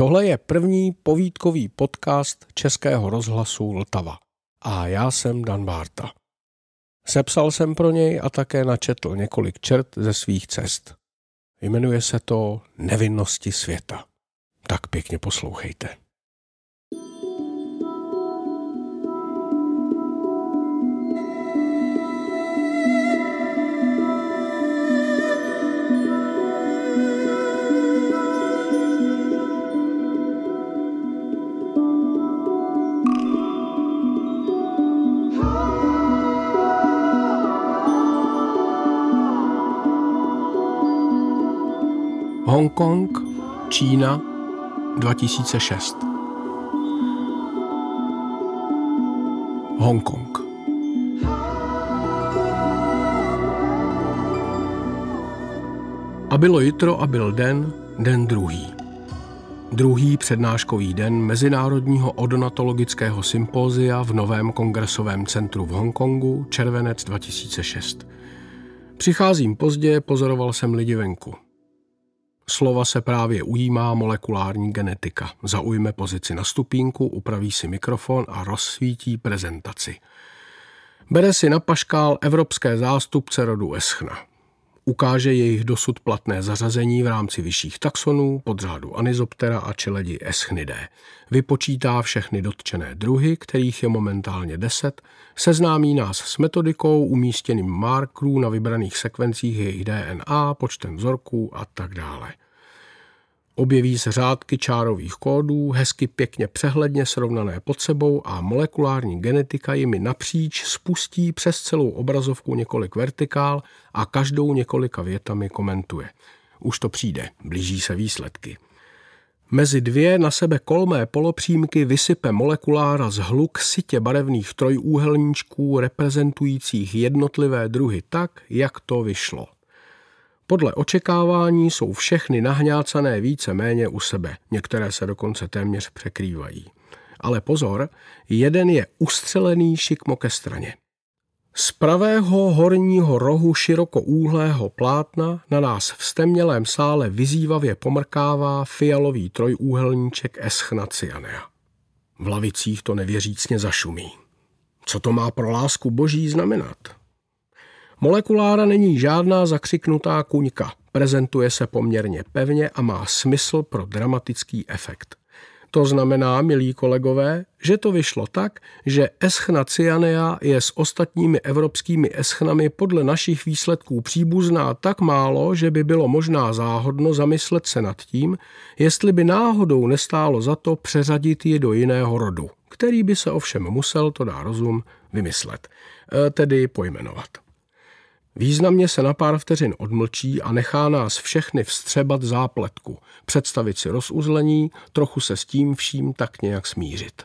Tohle je první povídkový podcast Českého rozhlasu Vltava. A já jsem Dan Bárta. Sepsal jsem pro něj a také načetl několik čert ze svých cest. Jmenuje se to Nevinnosti světa. Tak pěkně poslouchejte. Hongkong, Čína, 2006. Hongkong. A bylo jitro a byl den, den druhý. Druhý přednáškový den Mezinárodního odonatologického sympózia v Novém kongresovém centru v Hongkongu, červenec 2006. Přicházím pozdě, pozoroval jsem lidi venku. Slova se právě ujímá molekulární genetika. Zaujme pozici na stupínku, upraví si mikrofon a rozsvítí prezentaci. Bere si na paškál evropské zástupce rodu Eschna. Ukáže jejich dosud platné zařazení v rámci vyšších taxonů, podřádu Anizoptera a čeledi Eschnidae. Vypočítá všechny dotčené druhy, kterých je momentálně deset, seznámí nás s metodikou, umístěným markerů na vybraných sekvencích jejich DNA, počtem vzorků a tak dále. Objeví se řádky čárových kódů, hezky pěkně přehledně srovnané pod sebou a molekulární genetika jimi napříč spustí přes celou obrazovku několik vertikál a každou několika větami komentuje. Už to přijde, blíží se výsledky. Mezi dvě na sebe kolmé polopřímky vysype molekulára z hluk sitě barevných trojúhelníčků reprezentujících jednotlivé druhy tak, jak to vyšlo. Podle očekávání jsou všechny nahňácané více méně u sebe, některé se dokonce téměř překrývají. Ale pozor, jeden je ustřelený šikmo ke straně. Z pravého horního rohu širokoúhlého plátna na nás v stemnělém sále vyzývavě pomrkává fialový trojúhelníček Eschnacianea. V lavicích to nevěřícně zašumí. Co to má pro lásku boží znamenat? Molekulára není žádná zakřiknutá kuňka, prezentuje se poměrně pevně a má smysl pro dramatický efekt. To znamená, milí kolegové, že to vyšlo tak, že eschna cyanea je s ostatními evropskými eschnami podle našich výsledků příbuzná tak málo, že by bylo možná záhodno zamyslet se nad tím, jestli by náhodou nestálo za to přeřadit ji do jiného rodu, který by se ovšem musel, to dá rozum, vymyslet, e, tedy pojmenovat. Významně se na pár vteřin odmlčí a nechá nás všechny vstřebat zápletku, představit si rozuzlení, trochu se s tím vším tak nějak smířit.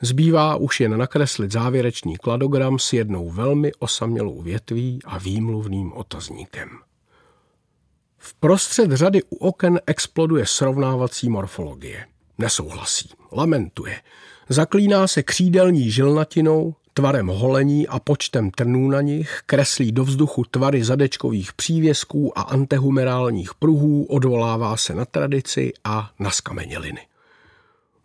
Zbývá už jen nakreslit závěrečný kladogram s jednou velmi osamělou větví a výmluvným otazníkem. V prostřed řady u oken exploduje srovnávací morfologie. Nesouhlasí, lamentuje. Zaklíná se křídelní žilnatinou, tvarem holení a počtem trnů na nich, kreslí do vzduchu tvary zadečkových přívěsků a antehumerálních pruhů, odvolává se na tradici a na skameněliny.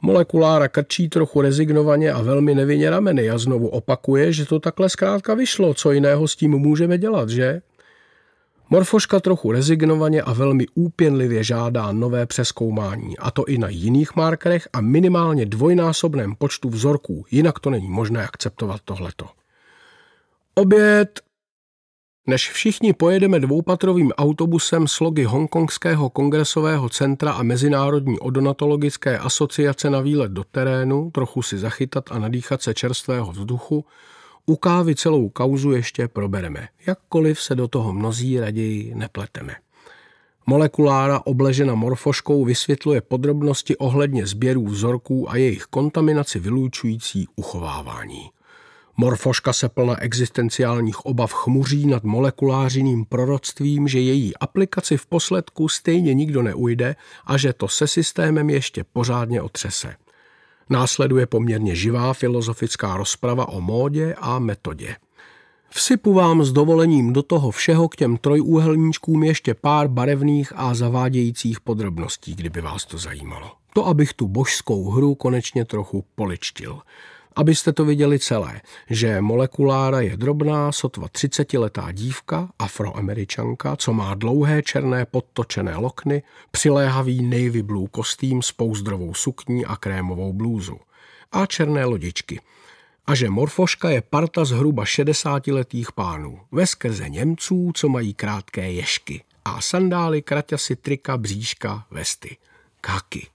Molekulára krčí trochu rezignovaně a velmi nevinně rameny a znovu opakuje, že to takhle zkrátka vyšlo, co jiného s tím můžeme dělat, že? Morfoška trochu rezignovaně a velmi úpěnlivě žádá nové přeskoumání, a to i na jiných markerech a minimálně dvojnásobném počtu vzorků, jinak to není možné akceptovat tohleto. Oběd! Než všichni pojedeme dvoupatrovým autobusem s logy Hongkongského kongresového centra a Mezinárodní odonatologické asociace na výlet do terénu, trochu si zachytat a nadýchat se čerstvého vzduchu, u kávy celou kauzu ještě probereme, jakkoliv se do toho mnozí raději nepleteme. Molekulára obležena morfoškou vysvětluje podrobnosti ohledně sběrů vzorků a jejich kontaminaci vylučující uchovávání. Morfoška se plna existenciálních obav chmuří nad molekulářiným proroctvím, že její aplikaci v posledku stejně nikdo neujde a že to se systémem ještě pořádně otřese. Následuje poměrně živá filozofická rozprava o módě a metodě. Vsypu vám s dovolením do toho všeho k těm trojúhelníčkům ještě pár barevných a zavádějících podrobností, kdyby vás to zajímalo. To, abych tu božskou hru konečně trochu poličtil. Abyste to viděli celé, že molekulára je drobná, sotva 30-letá dívka, afroameričanka, co má dlouhé černé podtočené lokny, přiléhavý navy blue kostým s pouzdrovou sukní a krémovou blůzu. A černé lodičky – a že morfoška je parta zhruba 60-letých pánů, ve skrze Němců, co mají krátké ješky a sandály, kraťasy, trika, bříška, vesty. Kaky.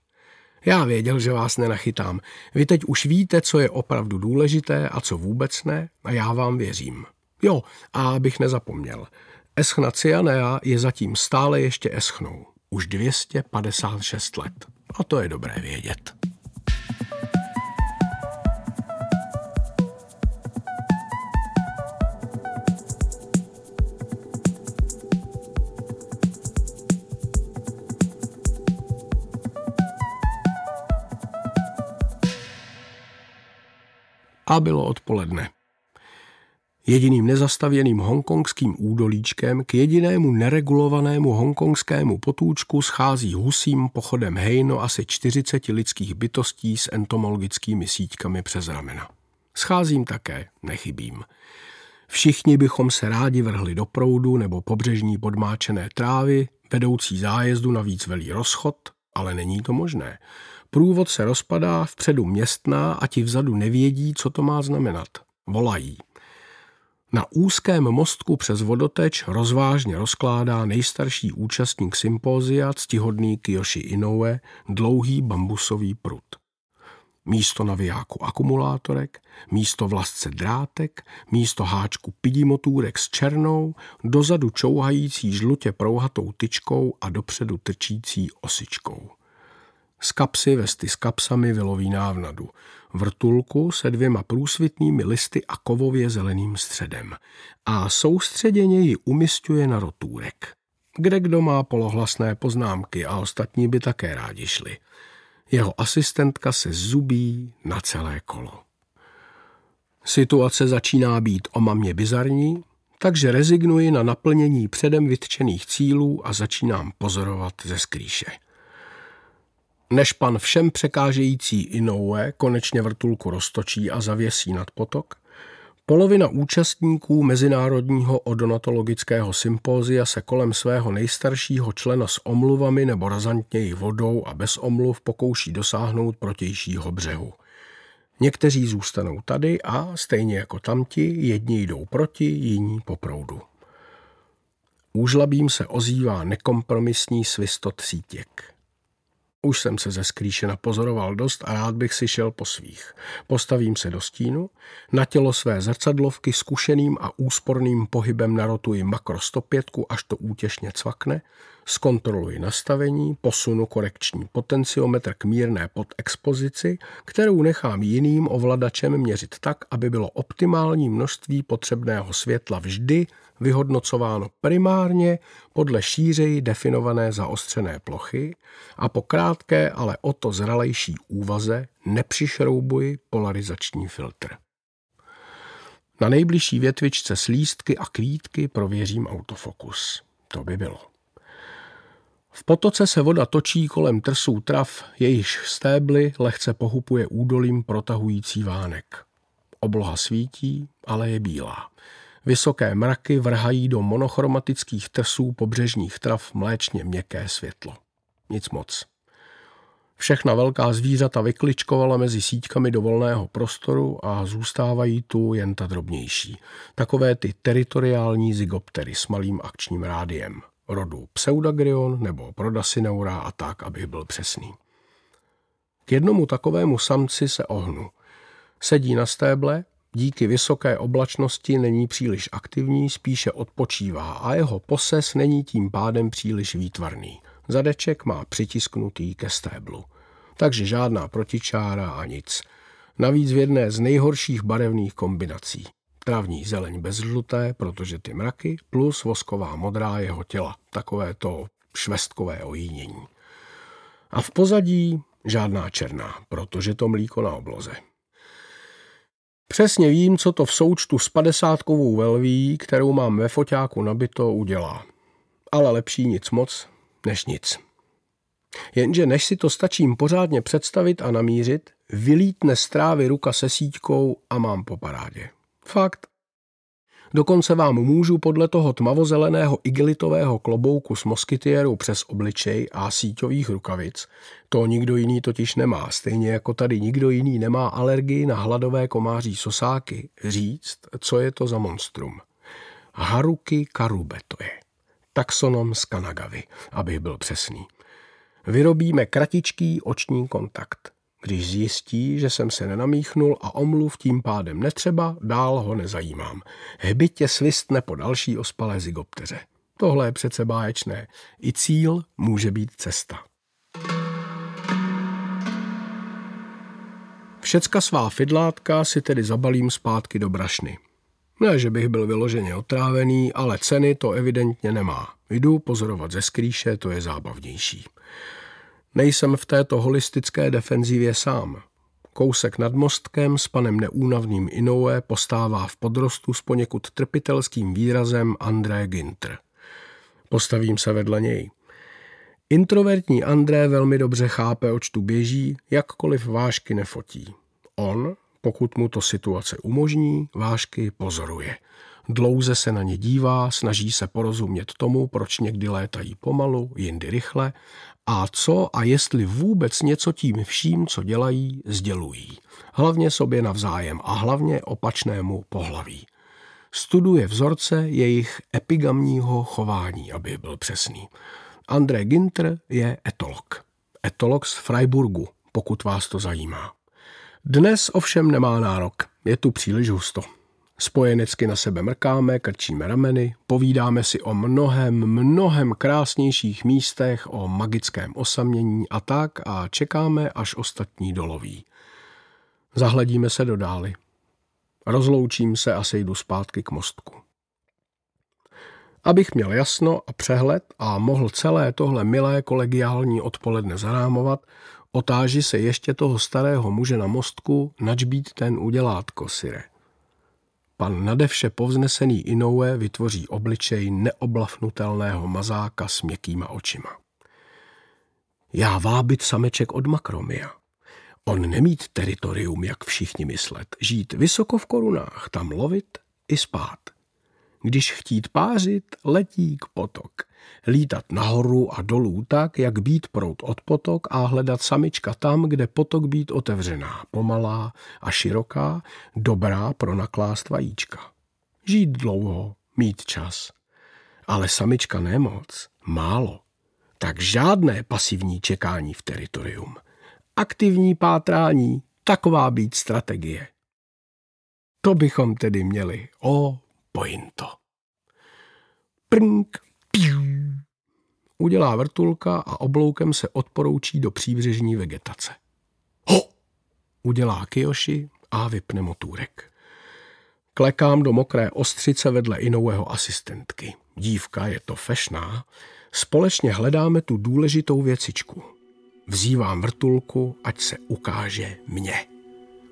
Já věděl, že vás nenachytám. Vy teď už víte, co je opravdu důležité a co vůbec ne a já vám věřím. Jo, a abych nezapomněl. Eschna cyanea je zatím stále ještě eschnou. Už 256 let. A to je dobré vědět. A bylo odpoledne. Jediným nezastavěným hongkongským údolíčkem k jedinému neregulovanému hongkongskému potůčku schází husím pochodem hejno asi 40 lidských bytostí s entomologickými síťkami přes ramena. Scházím také, nechybím. Všichni bychom se rádi vrhli do proudu nebo pobřežní podmáčené trávy, vedoucí zájezdu navíc velí rozchod, ale není to možné. Průvod se rozpadá, vpředu městná a ti vzadu nevědí, co to má znamenat. Volají. Na úzkém mostku přes vodoteč rozvážně rozkládá nejstarší účastník sympózia, ctihodný Kiyoshi Inoue, dlouhý bambusový prut. Místo navijáku akumulátorek, místo vlastce drátek, místo háčku pidimotůrek s černou, dozadu čouhající žlutě prouhatou tyčkou a dopředu trčící osičkou. Z kapsy vesty s kapsami vyloví návnadu. Vrtulku se dvěma průsvitnými listy a kovově zeleným středem. A soustředěně ji umistuje na rotůrek. Kde kdo má polohlasné poznámky a ostatní by také rádi šli. Jeho asistentka se zubí na celé kolo. Situace začíná být omamně bizarní, takže rezignuji na naplnění předem vytčených cílů a začínám pozorovat ze skrýše. Než pan všem překážející Inoue konečně vrtulku roztočí a zavěsí nad potok, polovina účastníků Mezinárodního odonatologického sympózia se kolem svého nejstaršího člena s omluvami nebo razantněji vodou a bez omluv pokouší dosáhnout protějšího břehu. Někteří zůstanou tady a, stejně jako tamti, jedni jdou proti, jiní po proudu. Úžlabím se ozývá nekompromisní svistot sítěk. Už jsem se ze skrýše napozoroval dost a rád bych si šel po svých. Postavím se do stínu, na tělo své zrcadlovky zkušeným a úsporným pohybem narotuji makro 105, až to útěšně cvakne, zkontroluji nastavení, posunu korekční potenciometr k mírné podexpozici, kterou nechám jiným ovladačem měřit tak, aby bylo optimální množství potřebného světla vždy vyhodnocováno primárně podle šířeji definované zaostřené plochy a po krátké, ale o to zralejší úvaze nepřišroubuji polarizační filtr. Na nejbližší větvičce s lístky a kvítky prověřím autofokus. To by bylo. V potoce se voda točí kolem trsů trav, jejichž stébly lehce pohupuje údolím protahující vánek. Obloha svítí, ale je bílá. Vysoké mraky vrhají do monochromatických trsů pobřežních trav mléčně měkké světlo. Nic moc. Všechna velká zvířata vykličkovala mezi síťkami do volného prostoru a zůstávají tu jen ta drobnější. Takové ty teritoriální zygoptery s malým akčním rádiem. Rodu Pseudagrion nebo Prodasineura a tak, abych byl přesný. K jednomu takovému samci se ohnu. Sedí na stéble, díky vysoké oblačnosti není příliš aktivní, spíše odpočívá a jeho poses není tím pádem příliš výtvarný. Zadeček má přitisknutý ke stéblu. Takže žádná protičára a nic. Navíc v jedné z nejhorších barevných kombinací. Travní zeleň bez žluté, protože ty mraky, plus vosková modrá jeho těla. Takové to švestkové ojínění. A v pozadí žádná černá, protože to mlíko na obloze. Přesně vím, co to v součtu s padesátkovou velví, kterou mám ve foťáku nabito, udělá. Ale lepší nic moc, než nic. Jenže než si to stačím pořádně představit a namířit, vylítne z trávy ruka se síťkou a mám po parádě. Fakt. Dokonce vám můžu podle toho tmavozeleného igelitového klobouku s moskytiérou přes obličej a síťových rukavic, to nikdo jiný totiž nemá, stejně jako tady nikdo jiný nemá alergii na hladové komáří sosáky, říct, co je to za monstrum. Haruki karube to je. Taxonom z Kanagavy, abych byl přesný. Vyrobíme kratičký oční kontakt. Když zjistí, že jsem se nenamíchnul a omluv tím pádem netřeba, dál ho nezajímám. Hbitě svistne po další ospalé zigopteře. Tohle je přece báječné. I cíl může být cesta. Všecka svá fidlátka si tedy zabalím zpátky do brašny. Ne, že bych byl vyloženě otrávený, ale ceny to evidentně nemá. Jdu pozorovat ze skrýše, to je zábavnější. Nejsem v této holistické defenzivě sám. Kousek nad mostkem s panem neúnavným Inoue postává v podrostu s poněkud trpitelským výrazem André Ginter. Postavím se vedle něj. Introvertní André velmi dobře chápe, oč tu běží, jakkoliv vášky nefotí. On, pokud mu to situace umožní, vášky pozoruje. Dlouze se na ně dívá, snaží se porozumět tomu, proč někdy létají pomalu, jindy rychle a co a jestli vůbec něco tím vším, co dělají, sdělují. Hlavně sobě navzájem a hlavně opačnému pohlaví. Studuje vzorce jejich epigamního chování, aby byl přesný. André Ginter je etolog. Etolog z Freiburgu, pokud vás to zajímá. Dnes ovšem nemá nárok, je tu příliš husto. Spojenecky na sebe mrkáme, krčíme rameny, povídáme si o mnohem, mnohem krásnějších místech, o magickém osamění a tak a čekáme, až ostatní doloví. Zahledíme se do dály. Rozloučím se a sejdu zpátky k mostku. Abych měl jasno a přehled a mohl celé tohle milé kolegiální odpoledne zarámovat, otáži se ještě toho starého muže na mostku, nač být ten udělátko, Sire. Pan nadevše povznesený Inoue vytvoří obličej neoblafnutelného mazáka s měkkýma očima. Já vábit sameček od Makromia. On nemít teritorium, jak všichni myslet. Žít vysoko v korunách, tam lovit i spát. Když chtít pářit, letí k potok. Lítat nahoru a dolů tak, jak být prout od potok a hledat samička tam, kde potok být otevřená, pomalá a široká, dobrá pro naklást vajíčka. Žít dlouho, mít čas. Ale samička nemoc, málo. Tak žádné pasivní čekání v teritorium. Aktivní pátrání, taková být strategie. To bychom tedy měli. O, pointo. Prnk. Udělá vrtulka a obloukem se odporoučí do příbřežní vegetace. Ho! Udělá Kiyoshi a vypne motůrek. Klekám do mokré ostřice vedle Inoueho asistentky. Dívka je to fešná. Společně hledáme tu důležitou věcičku. Vzývám vrtulku, ať se ukáže mně.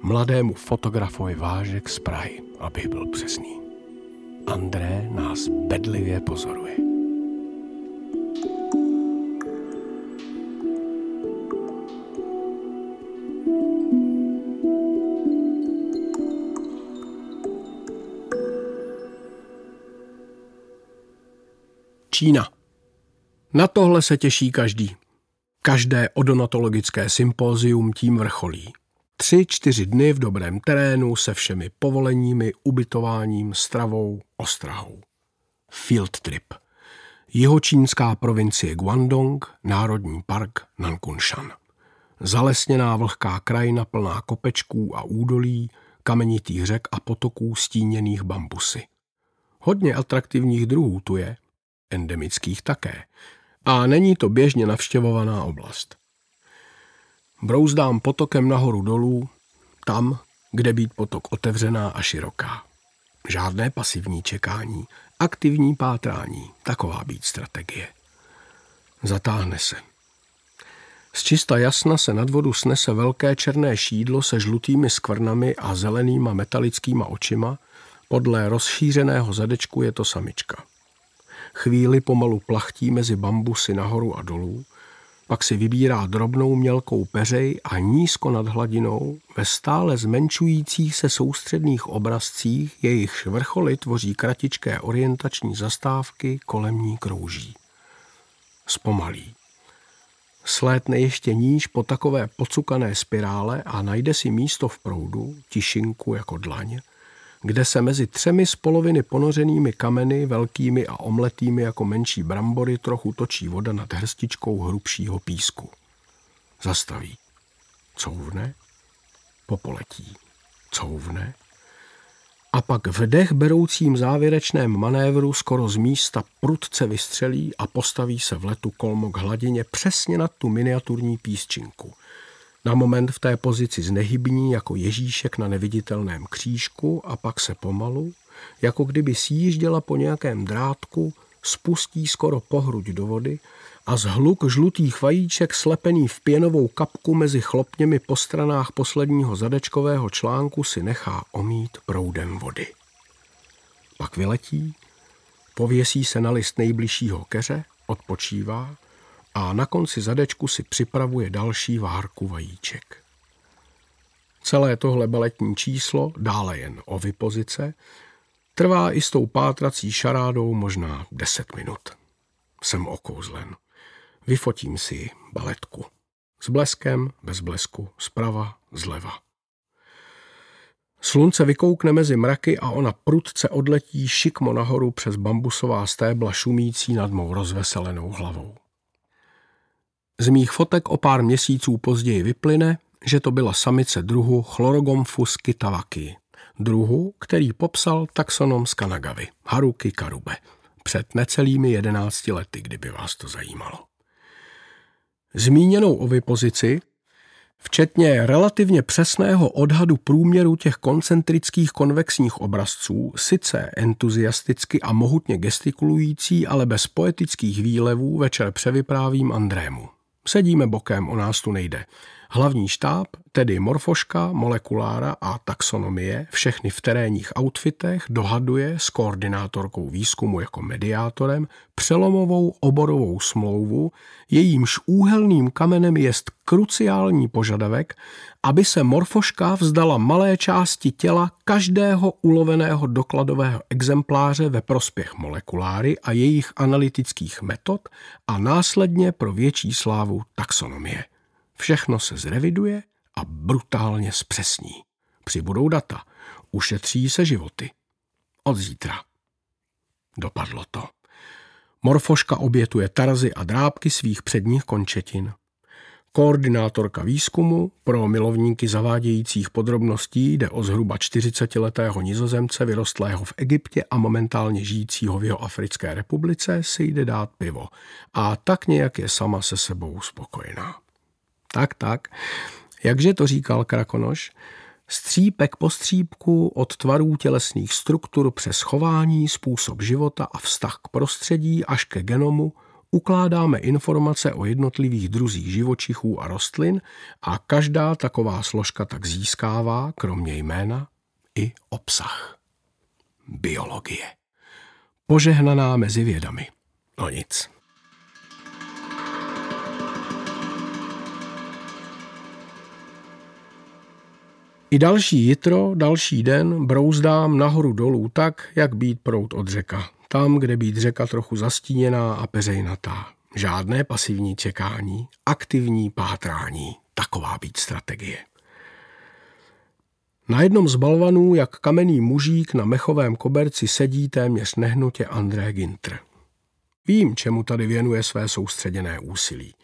Mladému fotografovi vážek z Prahy, abych byl přesný. André nás bedlivě pozoruje. Čína. Na tohle se těší každý. Každé odontologické sympózium tím vrcholí. Tři, čtyři dny v dobrém terénu se všemi povoleními, ubytováním, stravou, ostrahou. Field trip. Jihočínská provincie Guangdong, Národní park Nankunshan. Zalesněná vlhká krajina plná kopečků a údolí, kamenitých řek a potoků stíněných bambusy. Hodně atraktivních druhů tu je, endemických také. A není to běžně navštěvovaná oblast. Brouzdám potokem nahoru dolů, tam, kde být potok otevřená a široká. Žádné pasivní čekání, aktivní pátrání, taková být strategie. Zatáhne se. Z čista jasna se nad vodu snese velké černé šídlo se žlutými skvrnami a zelenýma metalickýma očima. Podle rozšířeného zadečku je to samička. Chvíli pomalu plachtí mezi bambusy nahoru a dolů, pak si vybírá drobnou mělkou peřej a nízko nad hladinou, ve stále zmenšujících se soustředných obrazcích, jejich vrcholy tvoří kratičké orientační zastávky, kolem ní krouží. Zpomalí. Slétne ještě níž po takové pocukané spirále a najde si místo v proudu, tišinku jako dlaň, kde se mezi třemi z poloviny ponořenými kameny, velkými a omletými jako menší brambory, trochu točí voda nad hrstičkou hrubšího písku. Zastaví. Couvne. Popoletí. Couvne. A pak v dech beroucím závěrečném manévru skoro z místa prudce vystřelí a postaví se v letu kolmo k hladině přesně nad tu miniaturní písčinku – na moment v té pozici znehybní jako Ježíšek na neviditelném křížku a pak se pomalu, jako kdyby sjížděla po nějakém drátku, spustí skoro pohruď do vody a z hluk žlutých vajíček slepený v pěnovou kapku mezi chlopněmi po stranách posledního zadečkového článku si nechá omít proudem vody. Pak vyletí, pověsí se na list nejbližšího keře, odpočívá a na konci zadečku si připravuje další várku vajíček. Celé tohle baletní číslo, dále jen o vypozice, trvá i s tou pátrací šarádou možná deset minut. Jsem okouzlen. Vyfotím si baletku. S bleskem, bez blesku, zprava, zleva. Slunce vykoukne mezi mraky a ona prudce odletí šikmo nahoru přes bambusová stébla šumící nad mou rozveselenou hlavou. Z mých fotek o pár měsíců později vyplyne, že to byla samice druhu Chlorogomphus kitavaki, druhu, který popsal taxonom z Kanagavy, Haruki Karube, před necelými jedenácti lety, kdyby vás to zajímalo. Zmíněnou ovipozici, včetně relativně přesného odhadu průměru těch koncentrických konvexních obrazců, sice entuziasticky a mohutně gestikulující, ale bez poetických výlevů večer převyprávím Andrému. Sedíme bokem, o nás tu nejde. Hlavní štáb, tedy morfoška, molekulára a taxonomie, všechny v terénních outfitech, dohaduje s koordinátorkou výzkumu jako mediátorem přelomovou oborovou smlouvu, jejímž úhelným kamenem je kruciální požadavek, aby se morfoška vzdala malé části těla každého uloveného dokladového exempláře ve prospěch molekuláry a jejich analytických metod a následně pro větší slávu taxonomie. Všechno se zreviduje a brutálně zpřesní. Přibudou data, ušetří se životy. Od zítra. Dopadlo to. Morfoška obětuje tarzy a drábky svých předních končetin. Koordinátorka výzkumu pro milovníky zavádějících podrobností jde o zhruba 40-letého nizozemce vyrostlého v Egyptě a momentálně žijícího v jeho Africké republice si jde dát pivo. A tak nějak je sama se sebou spokojená. Tak, tak. Jakže to říkal Krakonoš? Střípek po střípku od tvarů tělesných struktur přes chování, způsob života a vztah k prostředí až ke genomu ukládáme informace o jednotlivých druzích živočichů a rostlin a každá taková složka tak získává, kromě jména, i obsah. Biologie. Požehnaná mezi vědami. No nic. I další jitro, další den brouzdám nahoru dolů tak, jak být prout od řeka. Tam, kde být řeka trochu zastíněná a peřejnatá. Žádné pasivní čekání, aktivní pátrání. Taková být strategie. Na jednom z balvanů, jak kamenný mužík na mechovém koberci sedí téměř nehnutě André Ginter. Vím, čemu tady věnuje své soustředěné úsilí.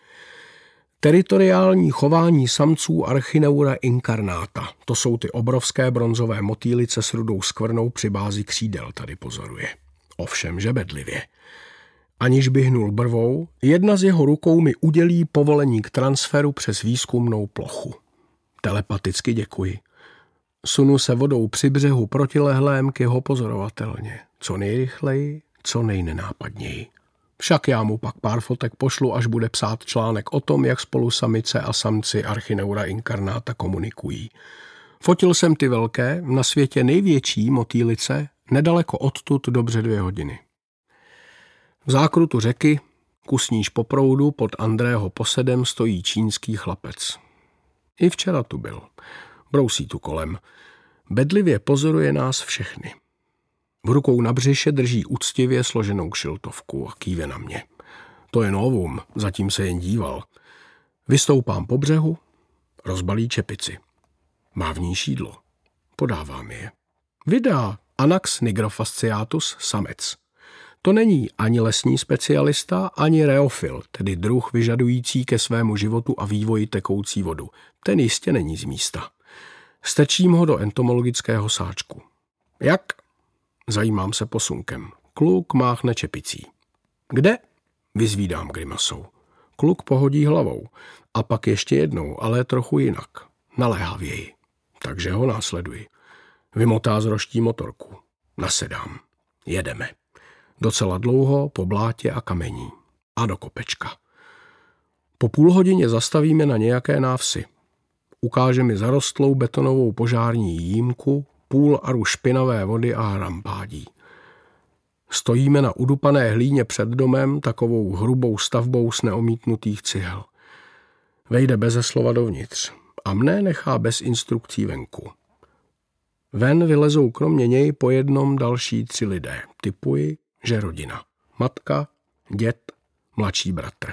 Teritoriální chování samců Archineura incarnata. To jsou ty obrovské bronzové motýlice s rudou skvrnou při bázi křídel, tady pozoruje. Ovšem, že bedlivě. Aniž by hnul brvou, jedna z jeho rukou mi udělí povolení k transferu přes výzkumnou plochu. Telepaticky děkuji. Sunu se vodou při břehu protilehlém k jeho pozorovatelně. Co nejrychleji, co nejnenápadněji. Však já mu pak pár fotek pošlu, až bude psát článek o tom, jak spolu samice a samci Archineura inkarnáta komunikují. Fotil jsem ty velké, na světě největší motýlice, nedaleko odtud dobře dvě hodiny. V zákrutu řeky, kusníž po proudu pod Andrého posedem stojí čínský chlapec. I včera tu byl. Brousí tu kolem. Bedlivě pozoruje nás všechny. V rukou na břiše drží úctivě složenou kšiltovku a kýve na mě. To je novum, zatím se jen díval. Vystoupám po břehu, rozbalí čepici. Má v ní šídlo. Podávám je. Vydá Anax nigrofasciatus samec. To není ani lesní specialista, ani reofil, tedy druh vyžadující ke svému životu a vývoji tekoucí vodu. Ten jistě není z místa. Stečím ho do entomologického sáčku. Jak? Zajímám se posunkem. Kluk máchne čepicí. Kde? Vyzvídám grimasou. Kluk pohodí hlavou. A pak ještě jednou, ale trochu jinak. Naléhavěji. Takže ho následuji. Vymotá z roští motorku. Nasedám. Jedeme. Docela dlouho, po blátě a kamení. A do kopečka. Po půl hodině zastavíme na nějaké návsi. Ukáže mi zarostlou betonovou požární jímku, půl aru špinavé vody a hrampádí. Stojíme na udupané hlíně před domem, takovou hrubou stavbou z neomítnutých cihel. Vejde beze slova dovnitř a mne nechá bez instrukcí venku. Ven vylezou kromě něj po jednom další tři lidé. Typuji, že rodina. Matka, dět, mladší bratr.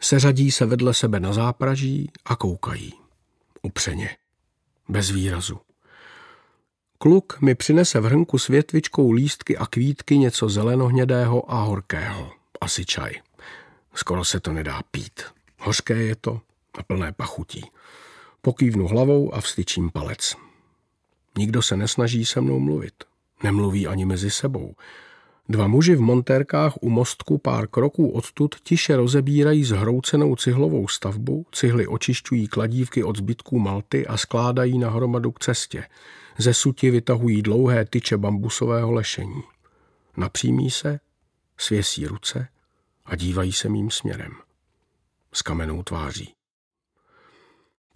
Seřadí se vedle sebe na zápraží a koukají. Upřeně. Bez výrazu. Kluk mi přinese v hrnku s větvičkou lístky a kvítky něco zelenohnědého a horkého. Asi čaj. Skoro se to nedá pít. Hořké je to a plné pachutí. Pokývnu hlavou a vstyčím palec. Nikdo se nesnaží se mnou mluvit. Nemluví ani mezi sebou. Dva muži v montérkách u mostku pár kroků odtud tiše rozebírají zhroucenou cihlovou stavbu, cihly očišťují kladívky od zbytků malty a skládají na hromadu k cestě. Ze suti vytahují dlouhé tyče bambusového lešení. Napřímí se, svěsí ruce a dívají se mým směrem. S kamenou tváří.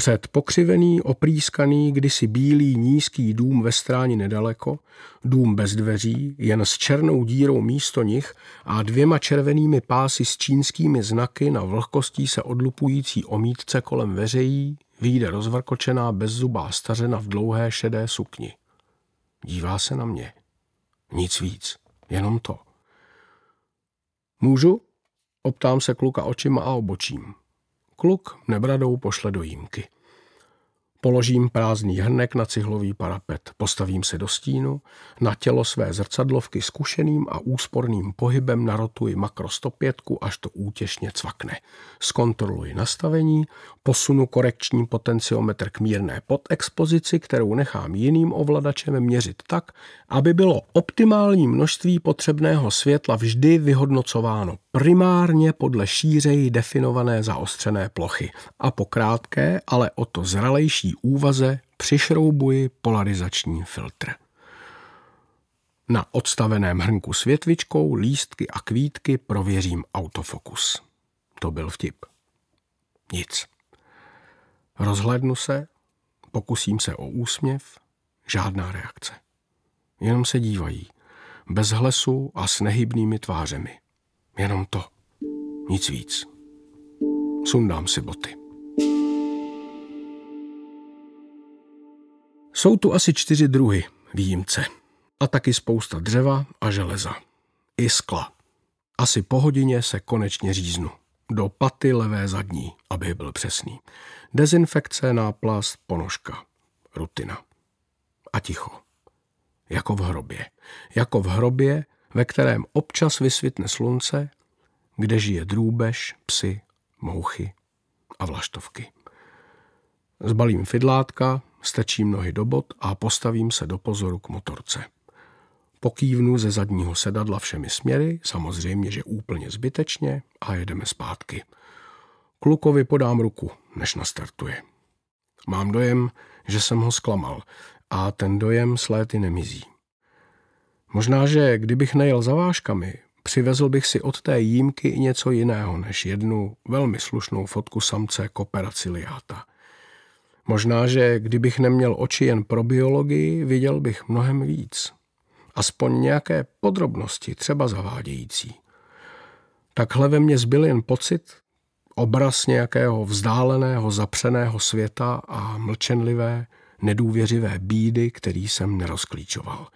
Před pokřivený, oprýskaný, kdysi bílý nízký dům ve stráni nedaleko, dům bez dveří, jen s černou dírou místo nich a dvěma červenými pásy s čínskými znaky na vlhkostí se odlupující omítce kolem veřejí, výjde rozvrkočená bezzubá stařena v dlouhé šedé sukni. Dívá se na mě. Nic víc, jenom to. Můžu? Optám se kluka očima a obočím. Kluk nebradou pošle do jímky. Položím prázdný hrnek na cihlový parapet, postavím se do stínu, na tělo své zrcadlovky zkušeným a úsporným pohybem narotuji makro 105, až to útěšně cvakne. Zkontroluji nastavení, posunu korekční potenciometr k mírné podexpozici, kterou nechám jiným ovladačem měřit tak, aby bylo optimální množství potřebného světla vždy vyhodnocováno primárně podle šířeji definované zaostřené plochy a po krátké, ale o to zralejší úvaze přišroubuji polarizační filtr. Na odstaveném hrnku s větvičkou, lístky a kvítky prověřím autofokus. To byl vtip. Nic. Rozhlednu se, pokusím se o úsměv, žádná reakce. Jenom se dívají, bez hlesu a s nehybnými tvářemi. Jenom to. Nic víc. Sundám si boty. Jsou tu asi čtyři druhy výjimce. A taky spousta dřeva a železa. I skla. Asi po hodině se konečně říznu. Do paty levé zadní, aby byl přesný. Dezinfekce, náplast, ponožka. Rutina. A ticho. Jako v hrobě. Jako v hrobě, ve kterém občas vysvětne slunce, kde žije drůbež, psy, mouchy a vlaštovky. Zbalím fidlátka, stečím nohy do bod a postavím se do pozoru k motorce. Pokývnu ze zadního sedadla všemi směry, samozřejmě, že úplně zbytečně, a jedeme zpátky. Klukovi podám ruku, než nastartuje. Mám dojem, že jsem ho zklamal a ten dojem s léty nemizí. Možná, že kdybych nejel za váškami, přivezl bych si od té jímky i něco jiného než jednu velmi slušnou fotku samce koperaciliáta. Možná, že kdybych neměl oči jen pro biologii, viděl bych mnohem víc. Aspoň nějaké podrobnosti, třeba zavádějící. Takhle ve mně zbyl jen pocit, obraz nějakého vzdáleného, zapřeného světa a mlčenlivé, nedůvěřivé bídy, který jsem nerozklíčoval.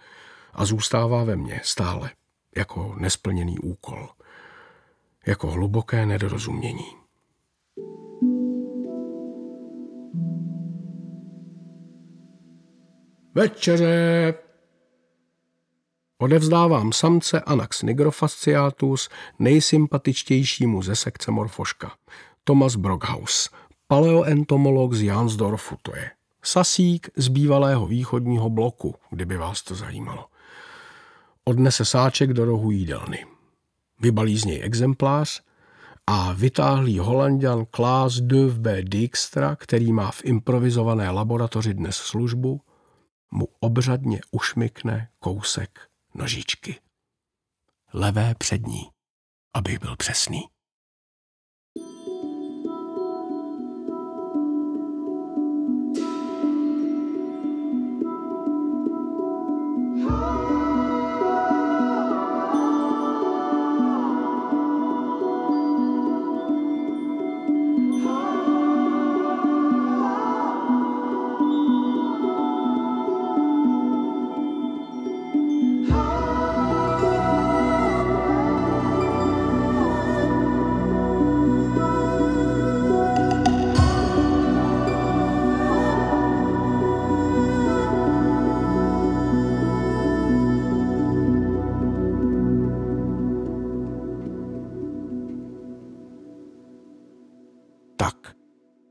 A zůstává ve mně stále jako nesplněný úkol, jako hluboké nedorozumění. Večeře! Odevzdávám samce Anax nigrofasciatus nejsympatičtějšímu ze sekce morfoška. Thomas Brockhaus, paleoentomolog z Jansdorfu to je. Sasík z bývalého východního bloku, kdyby vás to zajímalo. Odnese sáček do rohu jídelny. Vybalí z něj exemplář a vytáhlý holanděn Klaas B. Dijkstra, který má v improvizované laboratoři dnes službu, mu obřadně ušmykne kousek nožičky. Levé přední, abych byl přesný.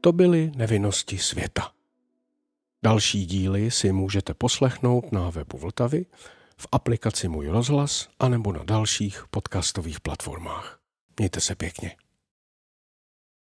To byly nevinnosti světa. Další díly si můžete poslechnout na webu Vltavy, v aplikaci Můj rozhlas anebo na dalších podcastových platformách. Mějte se pěkně.